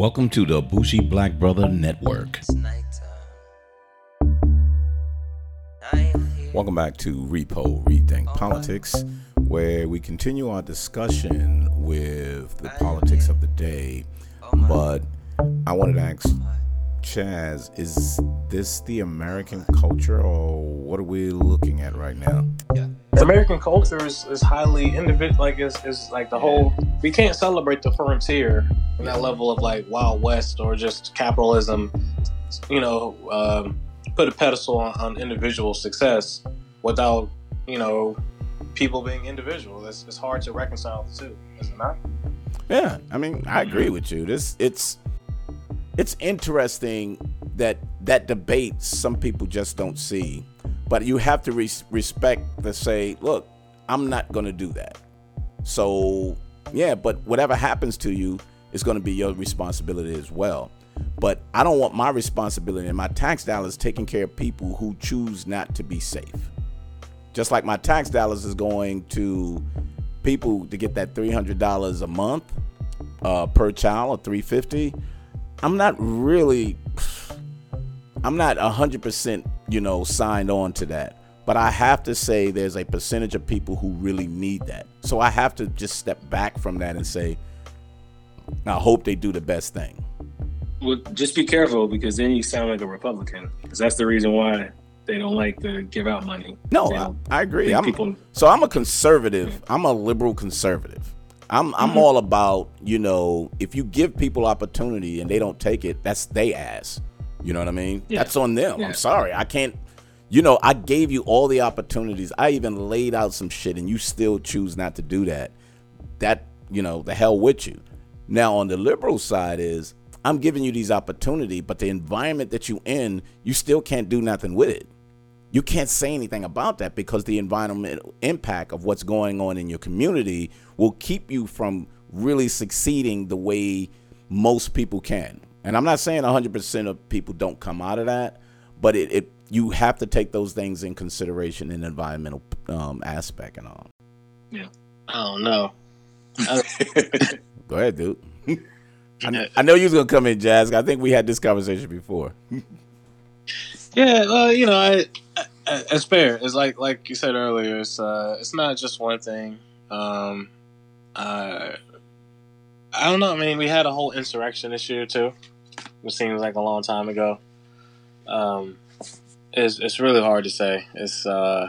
Welcome to the Bushy Black Brother Network. Welcome back to Repo Rethink Politics, where we continue our discussion with the politics of the day. But I wanted to ask Chaz, is this the American culture or what are we looking at right now? American culture is, is highly individual like is, is like the whole we can't celebrate the frontier in that level of like wild west or just capitalism you know um, put a pedestal on, on, individual success without you know people being individual. It's, it's hard to reconcile the two is it not? Yeah i mean i agree with you. This it's it's interesting that that debate some people just don't see but you have to res- respect to say look i'm not going to do that. So yeah but whatever happens to you is going to be your responsibility as well. But i don't want my responsibility and my tax dollars taking care of people who choose not to be safe. Just like my tax dollars is going to people to get that $300 a month uh, per child or 350 I'm not really I'm not 100%, you know, signed on to that. But I have to say there's a percentage of people who really need that. So I have to just step back from that and say I hope they do the best thing. Well, just be careful because then you sound like a Republican. Because that's the reason why they don't like to give out money. No, I, I, agree. I'm, people... So I'm a conservative. I'm a liberal conservative. I'm I'm mm-hmm. all about you know if you give people opportunity and they don't take it, that's they ass. You know what I mean? Yeah. That's on them. Yeah. I'm sorry, I can't. You know, I gave you all the opportunities. I even laid out some shit, and you still choose not to do that. That you know, the hell with you. Now on the liberal side is I'm giving you these opportunity, but the environment that you in, you still can't do nothing with it you can't say anything about that because the environmental impact of what's going on in your community will keep you from really succeeding the way most people can. And I'm not saying 100% of people don't come out of that, but it, it you have to take those things in consideration in environmental um, aspect and all. Yeah, I don't know. Go ahead, dude. I, I know you was gonna come in, Chaz. I think we had this conversation before. Yeah, well, you know, I, I, it's fair. It's like like you said earlier. It's uh, it's not just one thing. Um, uh, I don't know. I mean, we had a whole insurrection this year too, which seems like a long time ago. Um, it's it's really hard to say. It's uh,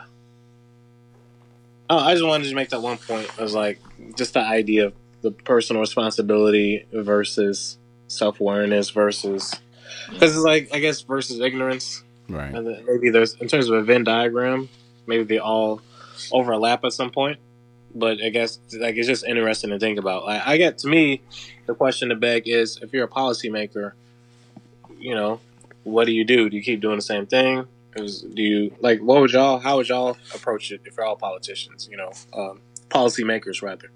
oh, I just wanted to make that one point. It was like just the idea of the personal responsibility versus self awareness versus because it's like I guess versus ignorance Right. And maybe there's in terms of a Venn diagram, maybe they all overlap at some point. But I guess like it's just interesting to think about. Like, I get to me, the question to beg is if you're a policymaker, you know, what do you do? Do you keep doing the same thing? Is, do you like what would y'all how would y'all approach it if you're all politicians, you know, um, policymakers rather?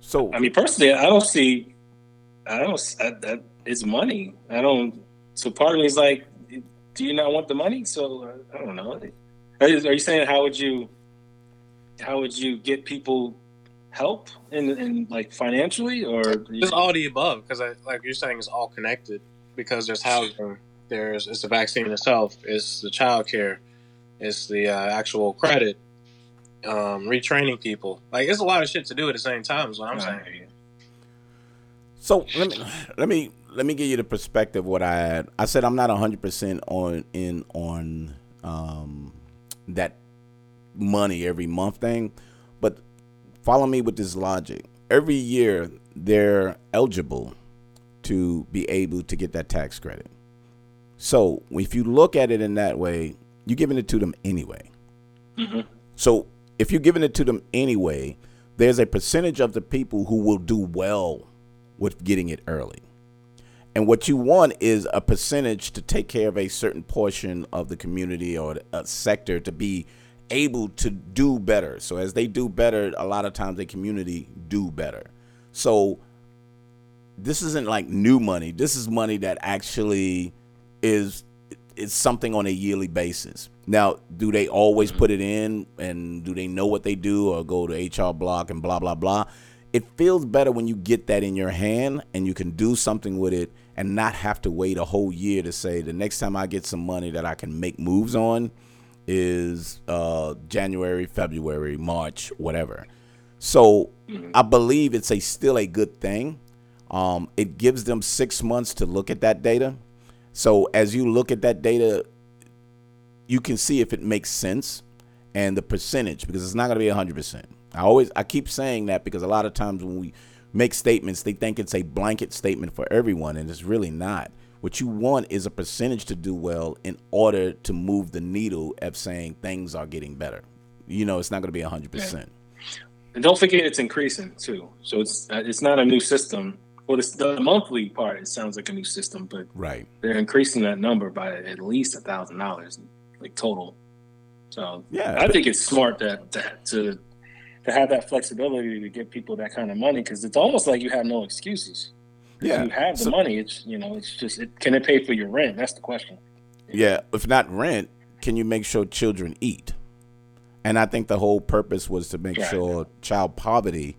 So I mean, personally, I don't see. I don't. I, that it's money. I don't. So part of me is like, do you not want the money? So I don't know. Are you, are you saying how would you how would you get people help in, in like financially or just all the above? Because I like you're saying, it's all connected. Because there's housing, there's it's the vaccine itself, it's the child care, it's the uh, actual credit, um, retraining people. Like it's a lot of shit to do at the same time. Is what I'm right. saying. So let me let me let me give you the perspective what I had. I said I'm not 100% on in on um, that money every month thing, but follow me with this logic. Every year they're eligible to be able to get that tax credit. So if you look at it in that way, you're giving it to them anyway. Mm-hmm. So if you're giving it to them anyway, there's a percentage of the people who will do well with getting it early. And what you want is a percentage to take care of a certain portion of the community or a sector to be able to do better. So as they do better, a lot of times the community do better. So this isn't like new money. This is money that actually is it's something on a yearly basis. Now, do they always put it in and do they know what they do or go to HR block and blah blah blah? it feels better when you get that in your hand and you can do something with it and not have to wait a whole year to say the next time I get some money that I can make moves on is uh, January, February, March, whatever. So mm-hmm. I believe it's a still a good thing. Um, it gives them six months to look at that data. So as you look at that data, you can see if it makes sense and the percentage because it's not going to be 100%. I always I keep saying that because a lot of times when we make statements, they think it's a blanket statement for everyone, and it's really not. What you want is a percentage to do well in order to move the needle of saying things are getting better. You know, it's not going to be hundred yeah. percent. And don't forget, it's increasing too. So it's uh, it's not a new system. Well, this, the monthly part it sounds like a new system, but right, they're increasing that number by at least a thousand dollars, like total. So yeah, I think it's smart that, that to to have that flexibility to give people that kind of money because it's almost like you have no excuses. Yeah, you have the so, money. It's you know, it's just it, can it pay for your rent? That's the question. Yeah, if not rent, can you make sure children eat? And I think the whole purpose was to make right. sure child poverty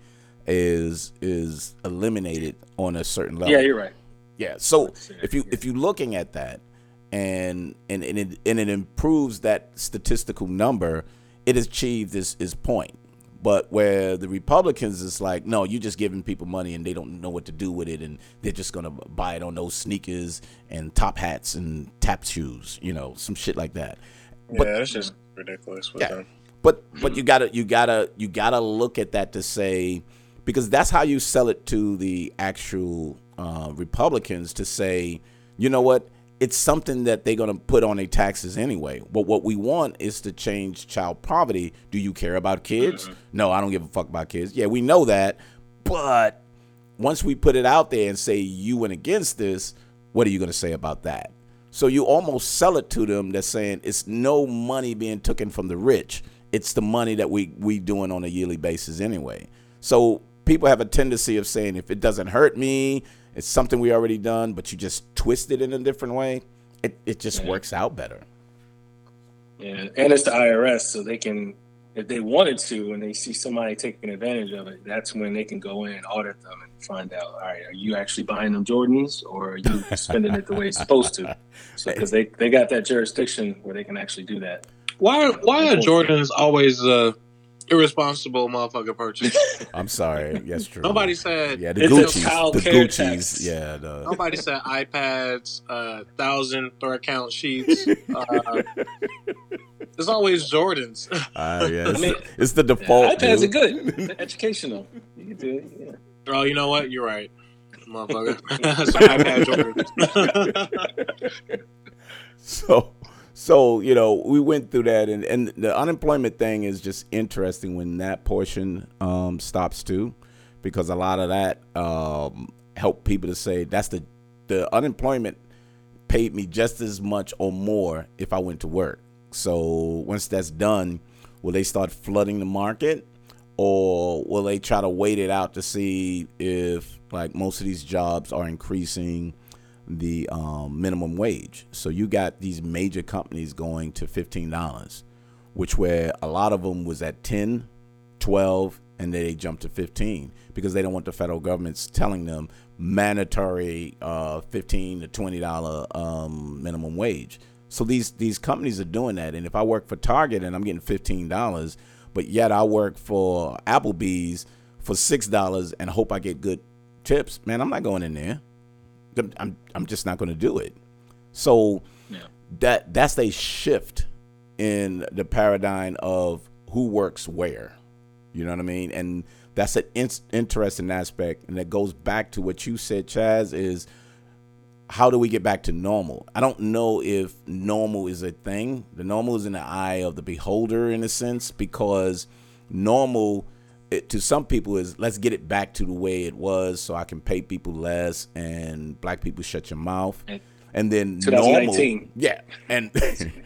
is is eliminated on a certain level. Yeah, you're right. Yeah. So if you if you're looking at that and and and it, and it improves that statistical number, it achieves its, its point. But where the Republicans is like, no, you're just giving people money and they don't know what to do with it, and they're just gonna buy it on those sneakers and top hats and tap shoes, you know, some shit like that. But, yeah, that's just ridiculous. yeah, them. but but you gotta you gotta you gotta look at that to say because that's how you sell it to the actual uh, Republicans to say, you know what, it's something that they're going to put on their taxes anyway. But what we want is to change child poverty. Do you care about kids? Mm-hmm. No, I don't give a fuck about kids. Yeah, we know that. But once we put it out there and say you went against this, what are you going to say about that? So you almost sell it to them that's saying it's no money being taken from the rich. It's the money that we we doing on a yearly basis anyway. So people have a tendency of saying if it doesn't hurt me, it's something we already done, but you just twist it in a different way. It it just yeah. works out better. Yeah, and it's the IRS, so they can, if they wanted to, and they see somebody taking advantage of it, that's when they can go in and audit them and find out, all right, are you actually buying them Jordans, or are you spending it the way it's supposed to? So because they they got that jurisdiction where they can actually do that. Why why are Jordans always uh, irresponsible motherfucker purchase. I'm sorry. Yes, true. Nobody said. Yeah, the Gucci's. The Gucci's. Yeah. The... Nobody said iPads, uh, thousand throw account sheets. Uh, it's always Jordans. Uh, yeah, it's, I mean, it's the default. IPads dude. are good. educational. You can do it. Yeah. Oh, you know what? You're right, motherfucker. iPad Jordans. so so you know we went through that and, and the unemployment thing is just interesting when that portion um, stops too because a lot of that um, helped people to say that's the the unemployment paid me just as much or more if i went to work. So once that's done will they start flooding the market? Or will they try to wait it out to see if like most of these jobs are increasing the um, minimum wage. So you got these major companies going to $15, which where a lot of them was at 10, 12, and they jumped to 15 because they don't want the federal government's telling them mandatory uh, 15 to 20 dollar um, minimum wage. So these these companies are doing that, and if I work for Target and I'm getting 15 dollars, but yet I work for Applebee's for six dollars and hope I get good tips, man, I'm not going in there. I'm I'm just not going to do it. So yeah. that that's a shift in the paradigm of who works where. You know what I mean? And that's an in- interesting aspect, and that goes back to what you said, Chaz. Is how do we get back to normal? I don't know if normal is a thing. The normal is in the eye of the beholder, in a sense, because normal it, to some people is let's get it back to the way it was so I can pay people less and black people shut your mouth. And then normal, yeah, and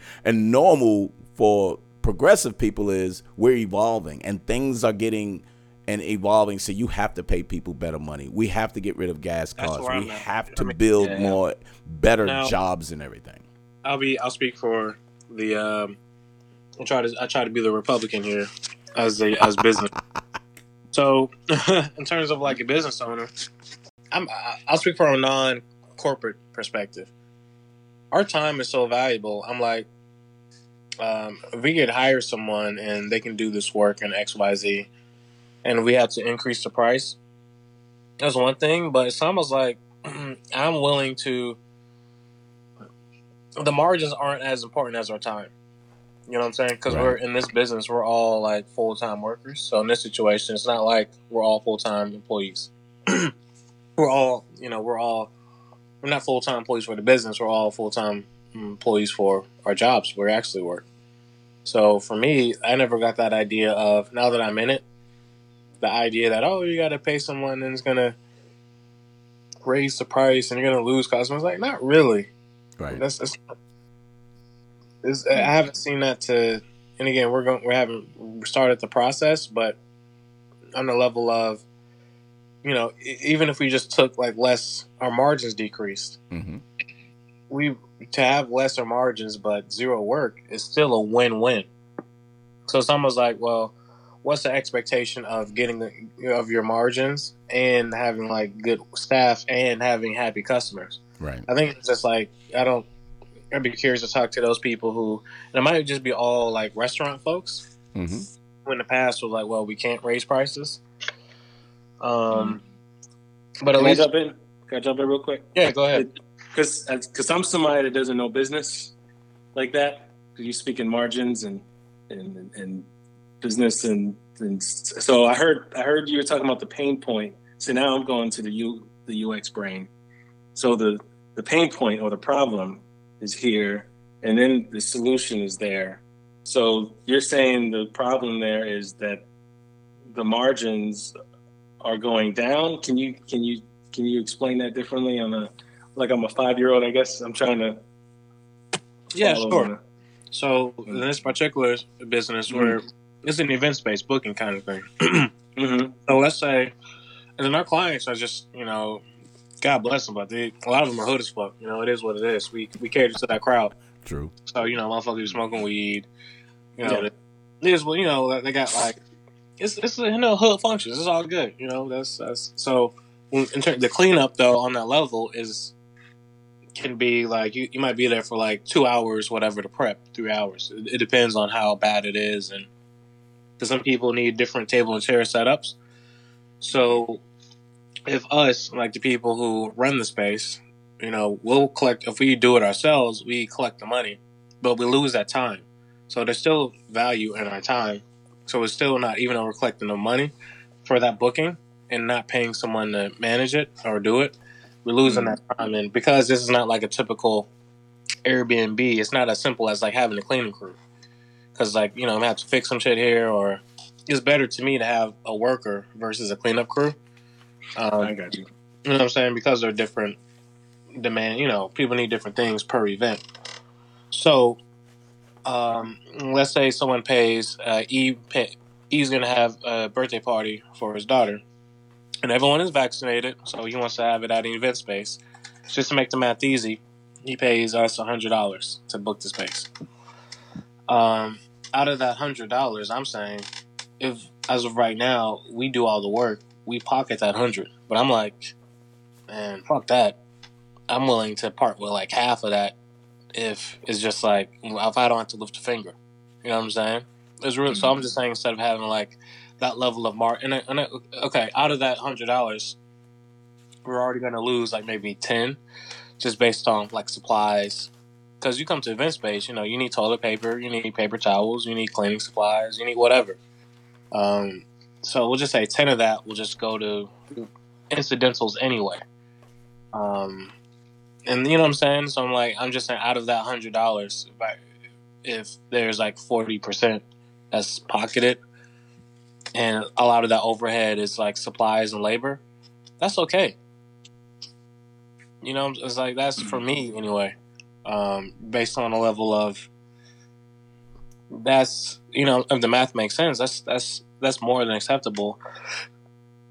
and normal for progressive people is we're evolving and things are getting and evolving. So you have to pay people better money. We have to get rid of gas costs. We have to build yeah. more better now, jobs and everything. I'll be. I'll speak for the. Um, I try to. I try to be the Republican here as a as business. So, in terms of like a business owner, I'm I'll speak from a non corporate perspective. Our time is so valuable. I'm like, um, if we could hire someone and they can do this work in X Y Z, and we have to increase the price, that's one thing. But it's almost like I'm willing to. The margins aren't as important as our time. You know what I'm saying? Because right. we're in this business, we're all like full time workers. So in this situation, it's not like we're all full time employees. we're all, you know, we're all we're not full time employees for the business. We're all full time employees for our jobs where we actually work. So for me, I never got that idea of now that I'm in it, the idea that oh you got to pay someone and it's gonna raise the price and you're gonna lose customers. Like not really. Right. That's, that's is I haven't seen that to, and again, we're going, we haven't started the process, but on the level of, you know, even if we just took like less, our margins decreased. Mm-hmm. We to have lesser margins but zero work is still a win-win. So it's almost like, well, what's the expectation of getting the, of your margins and having like good staff and having happy customers? Right. I think it's just like I don't I'd be curious to talk to those people who, and it might just be all like restaurant folks. Mm-hmm. Who in the past was like, well, we can't raise prices. Um, but at Can least I jump in. Can I jump in real quick? Yeah, go ahead. Because because I'm somebody that doesn't know business like that. Because you speak in margins and and and business and and so I heard I heard you were talking about the pain point. So now I'm going to the U the UX brain. So the the pain point or the problem is here, and then the solution is there. So you're saying the problem there is that the margins are going down. Can you can you can you explain that differently? On a like I'm a five year old, I guess I'm trying to. Yeah, sure. So in this particular business, mm-hmm. where it's an event space booking kind of thing. mm-hmm. So let's say, and then our clients are just you know God bless them, but they, a lot of them are hood as fuck. You know, it is what it is. We we cater to that crowd. True. So you know, motherfuckers smoking weed. You know, yeah. it is what you know. They got like it's it's you know hood functions. It's all good. You know, that's that's so. In terms, the cleanup though on that level is can be like you, you might be there for like two hours, whatever to prep, three hours. It, it depends on how bad it is, and because some people need different table and chair setups. So if us, like the people who run the space, you know, we'll collect, if we do it ourselves, we collect the money, but we lose that time. So there's still value in our time. So it's still not, even though we're collecting the money for that booking and not paying someone to manage it or do it, we're losing mm-hmm. that time. And because this is not like a typical Airbnb, it's not as simple as like having a cleaning crew. Cause like, you know, I have to fix some shit here or it's better to me to have a worker versus a cleanup crew um, I got you. You know what I'm saying? Because they're different demand. You know, people need different things per event. So, um, let's say someone pays uh, E. Pay, E's going to have a birthday party for his daughter, and everyone is vaccinated, so he wants to have it at an event space. Just to make the math easy, he pays us hundred dollars to book the space. Um, out of that hundred dollars, I'm saying, if as of right now we do all the work, we pocket that hundred. But I'm like, man, fuck that. I'm willing to part with like half of that if it's just like if I don't have to lift a finger. You know what I'm saying? It's real. Mm-hmm. So I'm mm-hmm. just saying instead of having like that level of mark, and, and okay, out of that hundred dollars, we're already gonna lose like maybe ten, just based on like supplies. Because you come to event space, you know, you need toilet paper, you need paper towels, you need cleaning supplies, you need whatever. Um, so we'll just say 10 of that will just go to incidentals anyway. Um, and you know what I'm saying? So I'm like, I'm just saying out of that hundred dollars, if, there's like 40% that's pocketed and a lot of that overhead is like supplies and labor, that's okay. You know, it's like, that's for me anyway, um, based on a level of, that's, you know, if the math makes sense, that's, that's, that's more than acceptable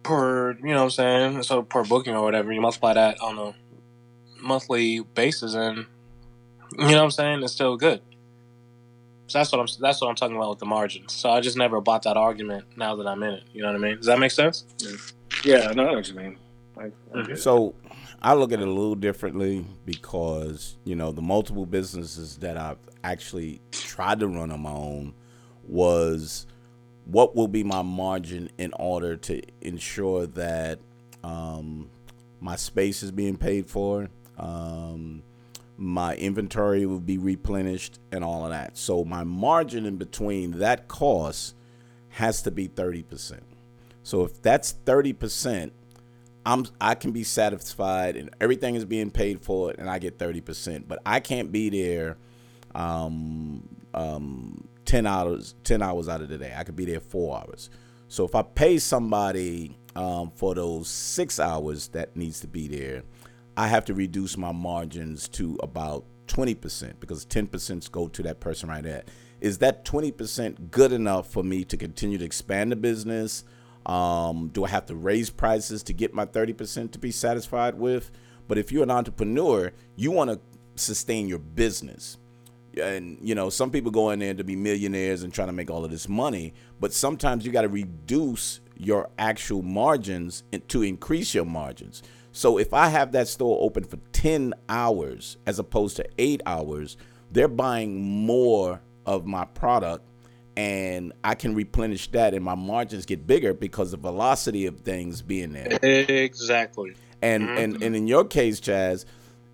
per you know what I'm saying so per booking or whatever you multiply that on a monthly basis and you know what I'm saying it's still good So that's what I'm that's what I'm talking about with the margins. So I just never bought that argument. Now that I'm in it, you know what I mean? Does that make sense? Yeah, yeah no, I know what you mean. I, mm-hmm. so I look at it a little differently because you know the multiple businesses that I've actually tried to run on my own was what will be my margin in order to ensure that um, my space is being paid for. Um, my inventory will be replenished and all of that. So my margin in between that cost has to be 30%. So if that's 30%, I'm I can be satisfied and everything is being paid for and I get 30%, but I can't be there um, um, 10 hours 10 hours out of the day. I could be there 4 hours. So if I pay somebody um, for those 6 hours that needs to be there, I have to reduce my margins to about 20% because 10% go to that person right there. Is that 20% good enough for me to continue to expand the business? Um, do I have to raise prices to get my 30% to be satisfied with? But if you're an entrepreneur, you want to sustain your business. And you know, some people go in there to be millionaires and trying to make all of this money, but sometimes you got to reduce your actual margins to increase your margins. So if I have that store open for 10 hours as opposed to 8 hours, they're buying more of my product and I can replenish that and my margins get bigger because the velocity of things being there. Exactly. And mm-hmm. and and in your case, Chaz,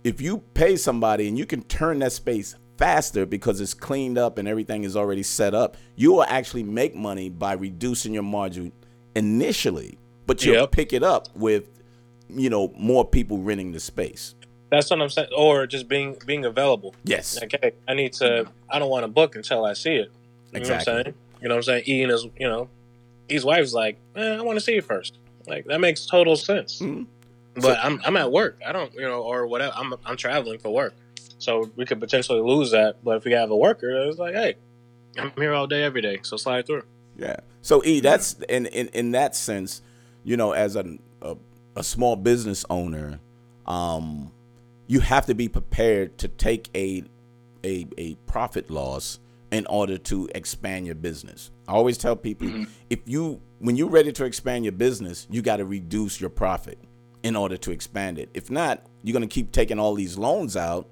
if you pay somebody and you can turn that space faster because it's cleaned up and everything is already set up, you will actually make money by reducing your margin initially, but you'll yep. pick it up with you know more people renting the space. That's what I'm saying, or just being being available. Yes. Okay, I need to. I don't want to book until I see it. You exactly. know what I'm saying? You know what I'm saying? Ian is, you know, his wife's like, eh, I want to see it first. Like that makes total sense. Mm-hmm. But so, I'm I'm at work. I don't, you know, or whatever. I'm I'm traveling for work, so we could potentially lose that. But if we have a worker, it's like, hey, I'm here all day, every day, so slide through. Yeah. So E, that's in in in that sense, you know, as a, a a small business owner, um, you have to be prepared to take a, a a profit loss in order to expand your business. I always tell people mm-hmm. if you when you're ready to expand your business, you got to reduce your profit in order to expand it. If not, you're going to keep taking all these loans out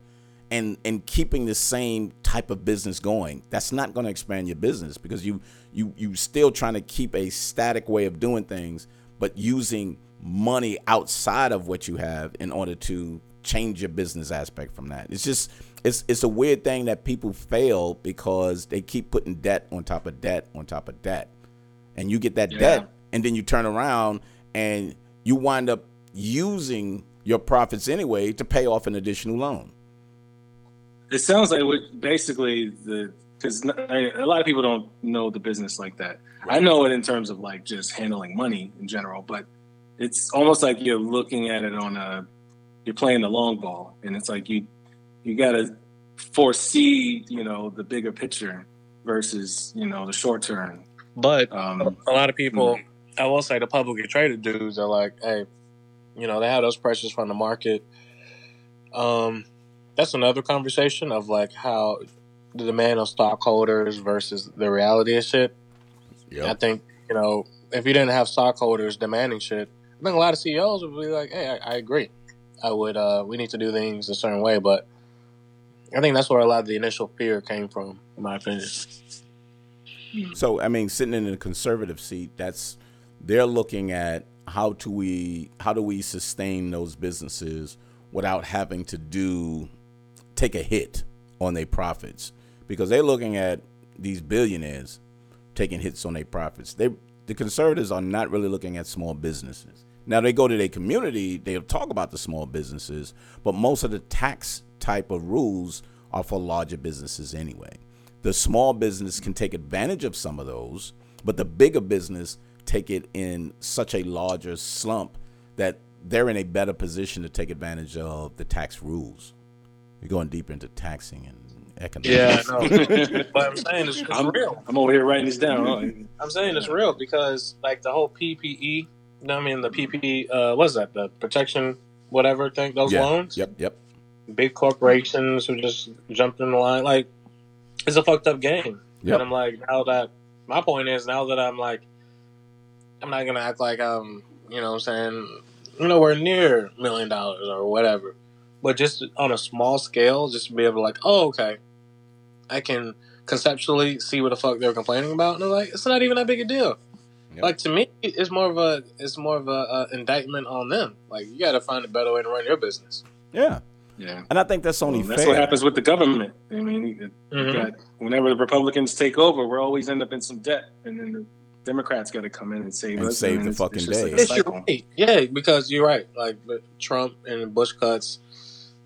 and and keeping the same type of business going. That's not going to expand your business because you you you still trying to keep a static way of doing things, but using money outside of what you have in order to change your business aspect from that. It's just it's it's a weird thing that people fail because they keep putting debt on top of debt on top of debt. And you get that yeah. debt and then you turn around and you wind up using your profits anyway to pay off an additional loan. It sounds like basically the because a lot of people don't know the business like that. Right. I know it in terms of like just handling money in general, but it's almost like you're looking at it on a you're playing the long ball and it's like you you got to foresee you know the bigger picture versus you know the short term but um, a lot of people mm-hmm. i will say the publicly traded dudes are like hey you know they have those pressures from the market um that's another conversation of like how the demand of stockholders versus the reality of shit yep. i think you know if you didn't have stockholders demanding shit I think a lot of CEOs would be like, "Hey, I, I agree. I would. Uh, we need to do things a certain way." But I think that's where a lot of the initial fear came from, in my opinion. So, I mean, sitting in a conservative seat, that's they're looking at how do we how do we sustain those businesses without having to do take a hit on their profits because they're looking at these billionaires taking hits on their profits. They the conservatives are not really looking at small businesses. Now they go to their community, they'll talk about the small businesses, but most of the tax type of rules are for larger businesses anyway. The small business can take advantage of some of those, but the bigger business take it in such a larger slump that they're in a better position to take advantage of the tax rules. You're going deep into taxing and economics. Yeah, no. but I'm saying it's, it's I'm, real. I'm over here writing this down. I'm saying it's real because like the whole PPE I mean the PPP. uh, what's that? The protection, whatever thing, those yeah. loans. Yep, yep. Big corporations who just jumped in the line. Like, it's a fucked up game. Yep. And I'm like, now that my point is, now that I'm like, I'm not gonna act like I'm, you know, what I'm saying nowhere near million dollars or whatever, but just on a small scale, just to be able to like, oh, okay, I can conceptually see what the fuck they're complaining about, and I'm like, it's not even that big a deal. Yep. Like to me, it's more of a it's more of a, a indictment on them. Like you got to find a better way to run your business. Yeah, yeah. And I think that's only well, that's what happens with the government. I mean, mm-hmm. got, whenever the Republicans take over, we're always end up in some debt, and then the Democrats got to come in and save and us. Save and the fucking day. Like right. Yeah, because you're right. Like Trump and Bush cuts.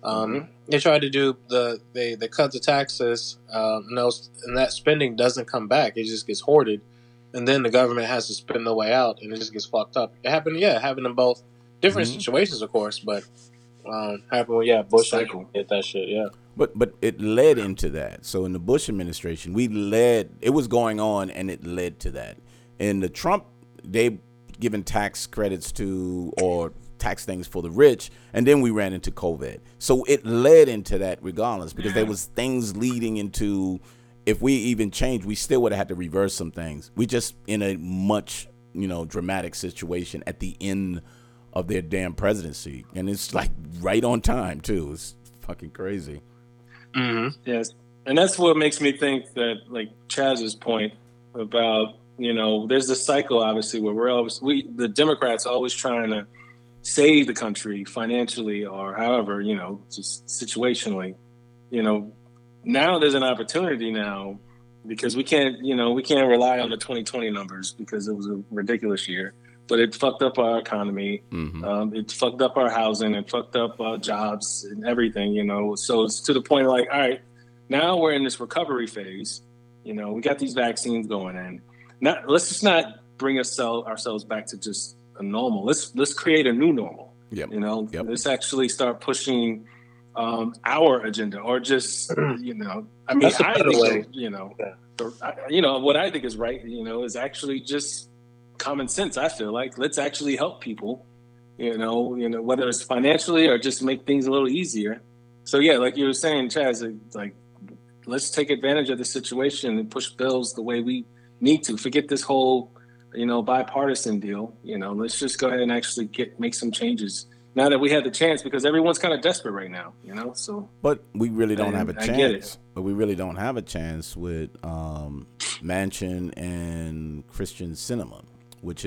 Um, mm-hmm. They tried to do the they they cut the taxes, um, and, those, and that spending doesn't come back. It just gets hoarded and then the government has to spend the way out, and it just gets fucked up. It happened, yeah, it happened in both different mm-hmm. situations, of course, but um, happened when yeah, Bush cycle hit that shit, yeah. But but it led into that. So in the Bush administration, we led. It was going on, and it led to that. In the Trump, they given tax credits to or tax things for the rich, and then we ran into COVID. So it led into that regardless, because there was things leading into if we even changed, we still would have had to reverse some things. We just in a much you know dramatic situation at the end of their damn presidency, and it's like right on time too. It's fucking crazy. Mm-hmm. Yes, and that's what makes me think that like Chaz's point about you know there's this cycle obviously where we're always we the Democrats always trying to save the country financially or however you know just situationally you know now there's an opportunity now because we can't, you know, we can't rely on the 2020 numbers because it was a ridiculous year. But it fucked up our economy. Mm-hmm. Um, it fucked up our housing. It fucked up our jobs and everything. You know, so it's to the point like, all right, now we're in this recovery phase. You know, we got these vaccines going in. Not let's just not bring ourselves ourselves back to just a normal. Let's let's create a new normal. Yep. You know, yep. let's actually start pushing um, our agenda or just you know i mean i think way. you know yeah. the, I, you know what i think is right you know is actually just common sense i feel like let's actually help people you know you know whether it's financially or just make things a little easier so yeah like you were saying chaz like let's take advantage of the situation and push bills the way we need to forget this whole you know bipartisan deal you know let's just go ahead and actually get make some changes now that we had the chance because everyone's kind of desperate right now, you know. So, but we really don't have a chance. But we really don't have a chance with um, Manchin and Kyrsten Sinema, which